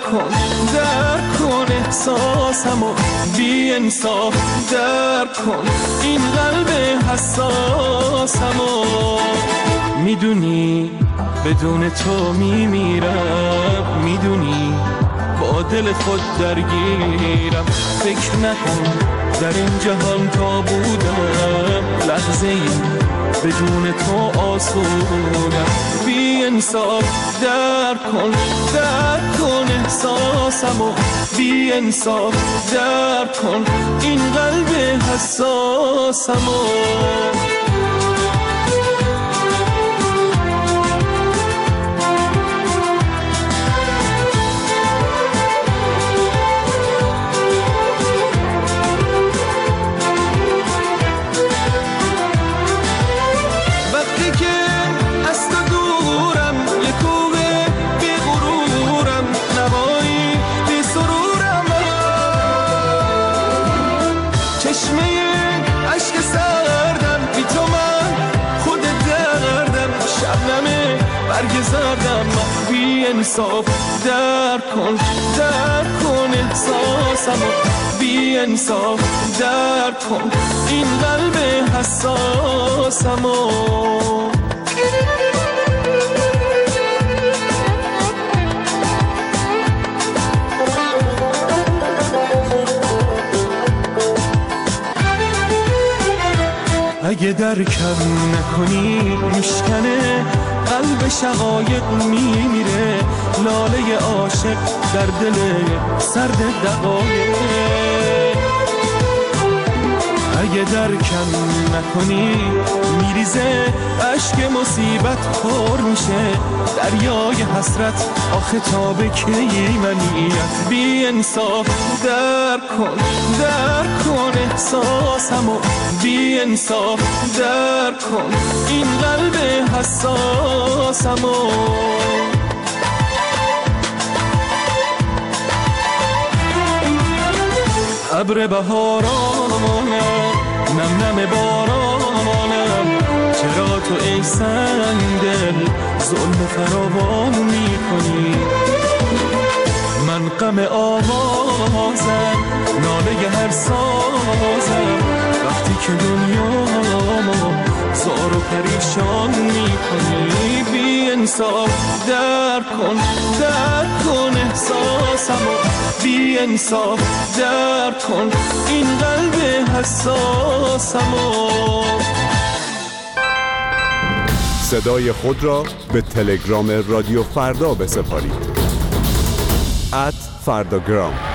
کن در کن احساسمو بی انصاف در کن این قلب حساسمو. می‌دونی بدون تو میمیرم. می‌دونی با دل خود درگیرم. فکر نکن در این جهان تا بودم. لحظه ای بدون تو آسونم. بی انصاف در کن در کن احساسمو بی انصاف در کن. این قلب حساسمو. انصاف در کن در کن احساسمو. بی انصاف در کن این قلب حساسمو. اگه درکم نکنی میشکنه قلب شقایق میمیره. لاله عاشق در دل سرد دقایق. اگه درکم نکنی. میریزه عشق مصیبت پر میشه. دریای حسرت آخه تا به کی منیت؟ بی انصاف در کن در کن احساسمو. بی انصاف در کن این قلب حساسمو. ابر بهارانم ظلم فراوان می‌کنی. من غم آوازم ناله هر سازم. وقتی که دنیامو زار و پریشان می‌کنی بی انصاف در کن در کن احساسمو. بی انصاف در کن این قلب حساسمو. صدای خود را به تلگرام رادیو فردا بسپارید. ات فرداگرام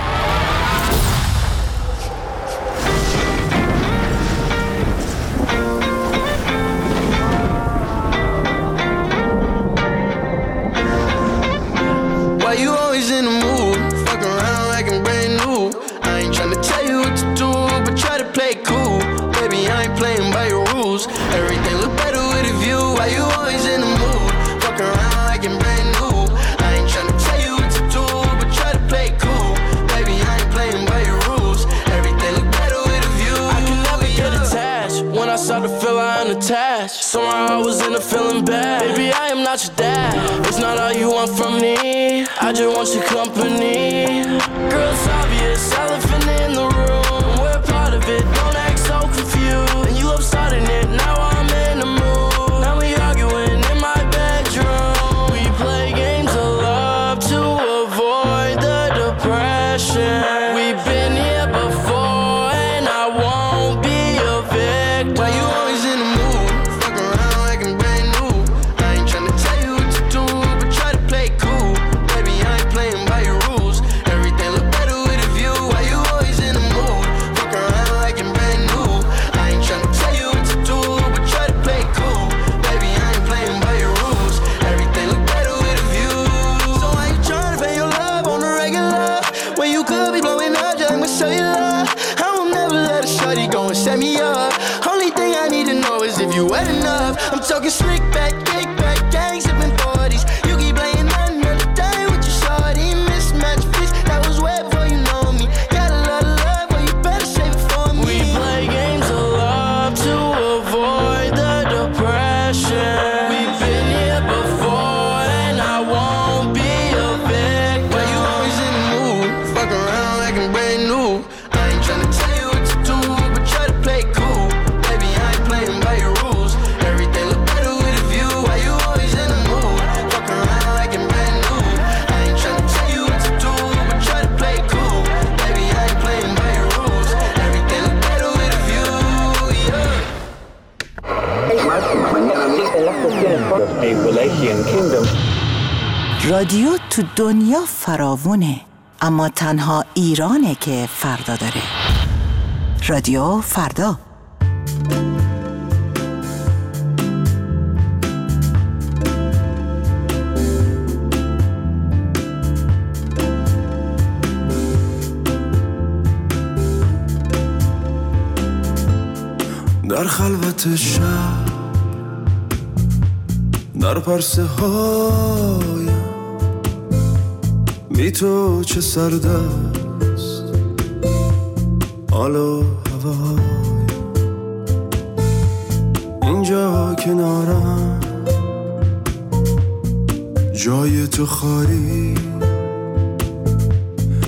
Not your dad. It's not all you want from me. I just want your company. Girl, رادیو تو دنیا فراوونه اما تنها ایرانه که فردا داره. رادیو فردا. در خلوت شب در پرسه هایم بی تو چه سرد است حال و هوایم اینجا کنارم. جای تو خالی.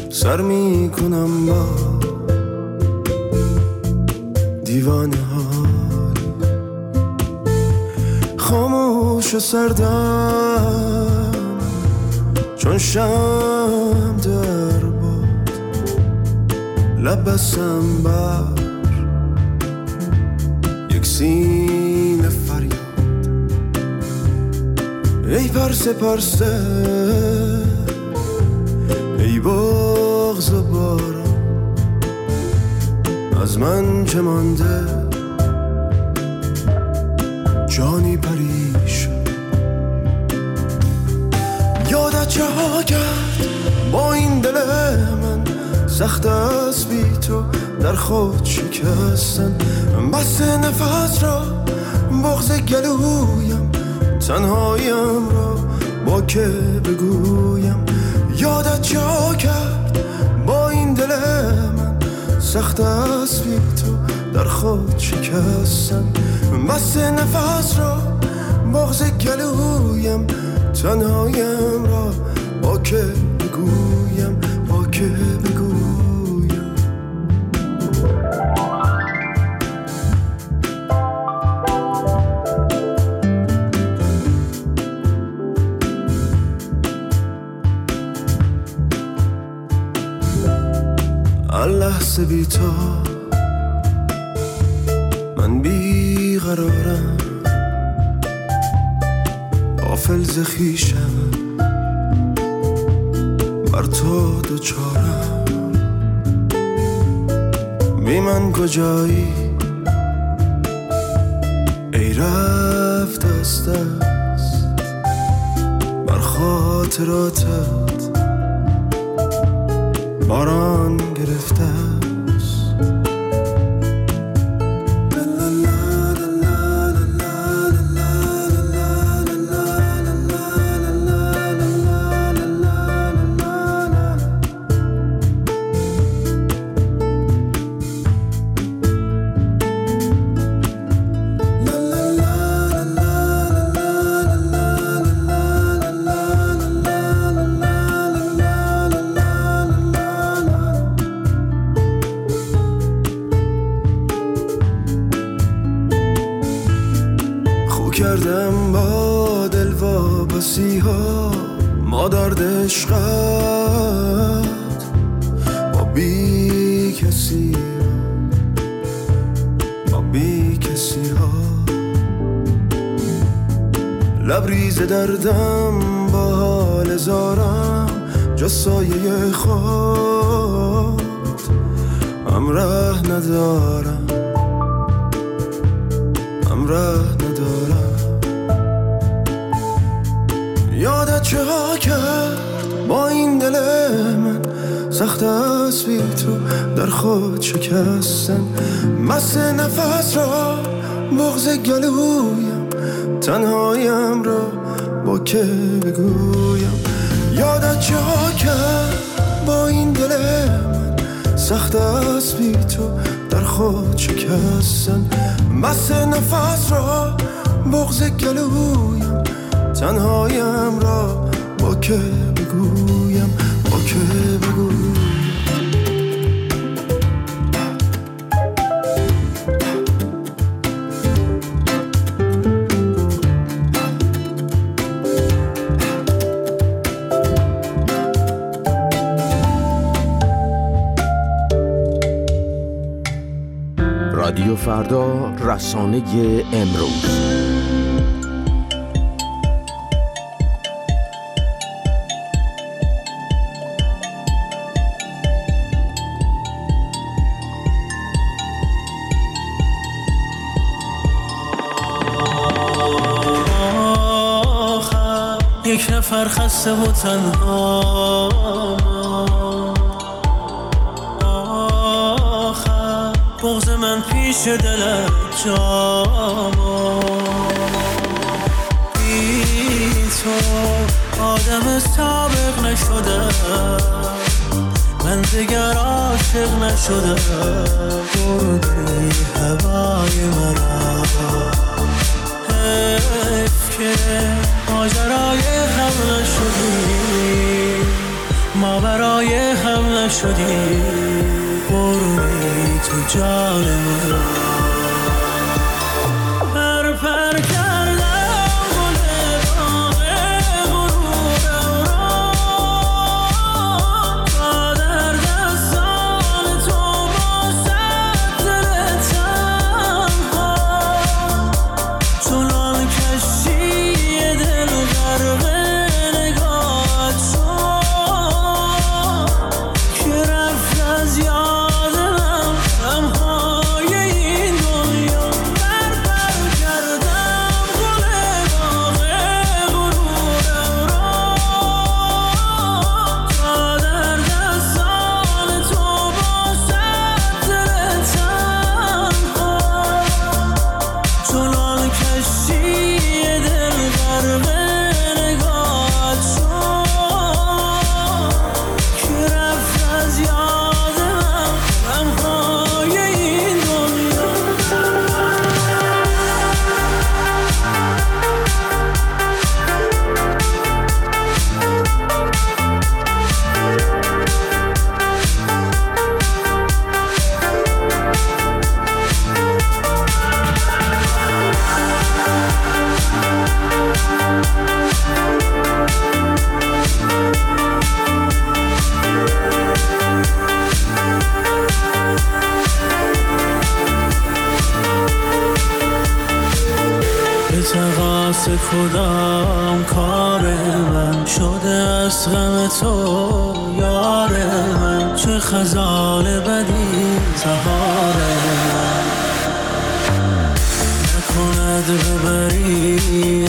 سر می کنم با دیوانه های خاموش و سردم چون شم در باد لبسم بر. یک سین فریاد. ای پرسه پرسه ای بغز باران. از من چه مانده؟ جانی پریشان. چه ها کرد با این دل من سخت است بی تو در خود شکستن. بس نفس را بغز گلویم تنهایم را با که بگویم. یادت چه کرد با این دل من سخت است بی تو در خود شکستن. بس نفس را بغز گلویم تنهایم را با که بگویم با که بگویم. لحظه بی تو خویشم. بر تو دوچارم. بی من کجایی؟ ای رفت از دست. بر خاطراتت باران گرفته با دل وابسی ها ما درد عشقت. با بی کسی با بی کسی ها لبریز دردم با حال زارم جا سایه خود همراه ندارم همراه ندارم چه ها کرد با این دل من سخت است بی تو در خود شکستن. مست نفس را بغز گلویم تنهایم را با که بگویم. یادت چه ها کرد با این دل من سخت است بی تو در خود شکستن. مست نفس را بغز گلویم تنهایم را با که بگویم با که بگویم. رادیو فردا رسانه امروز. خسته و تنها بغز من پیش دلت جاما. بی تو آدم سابق نشده. من دیگر عاشق نشده. بردی هوای مرا. که ماجرای هم نشدی. ما برای هم نشدی. برونی تو جان مرا کدام کار من. شده از غم تو یار من. چه خزان بدی زهار من. نکند ببری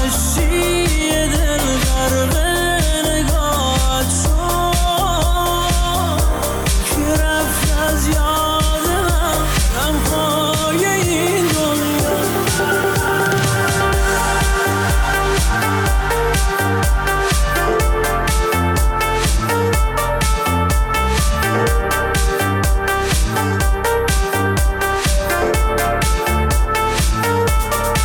Köşeye dön kargın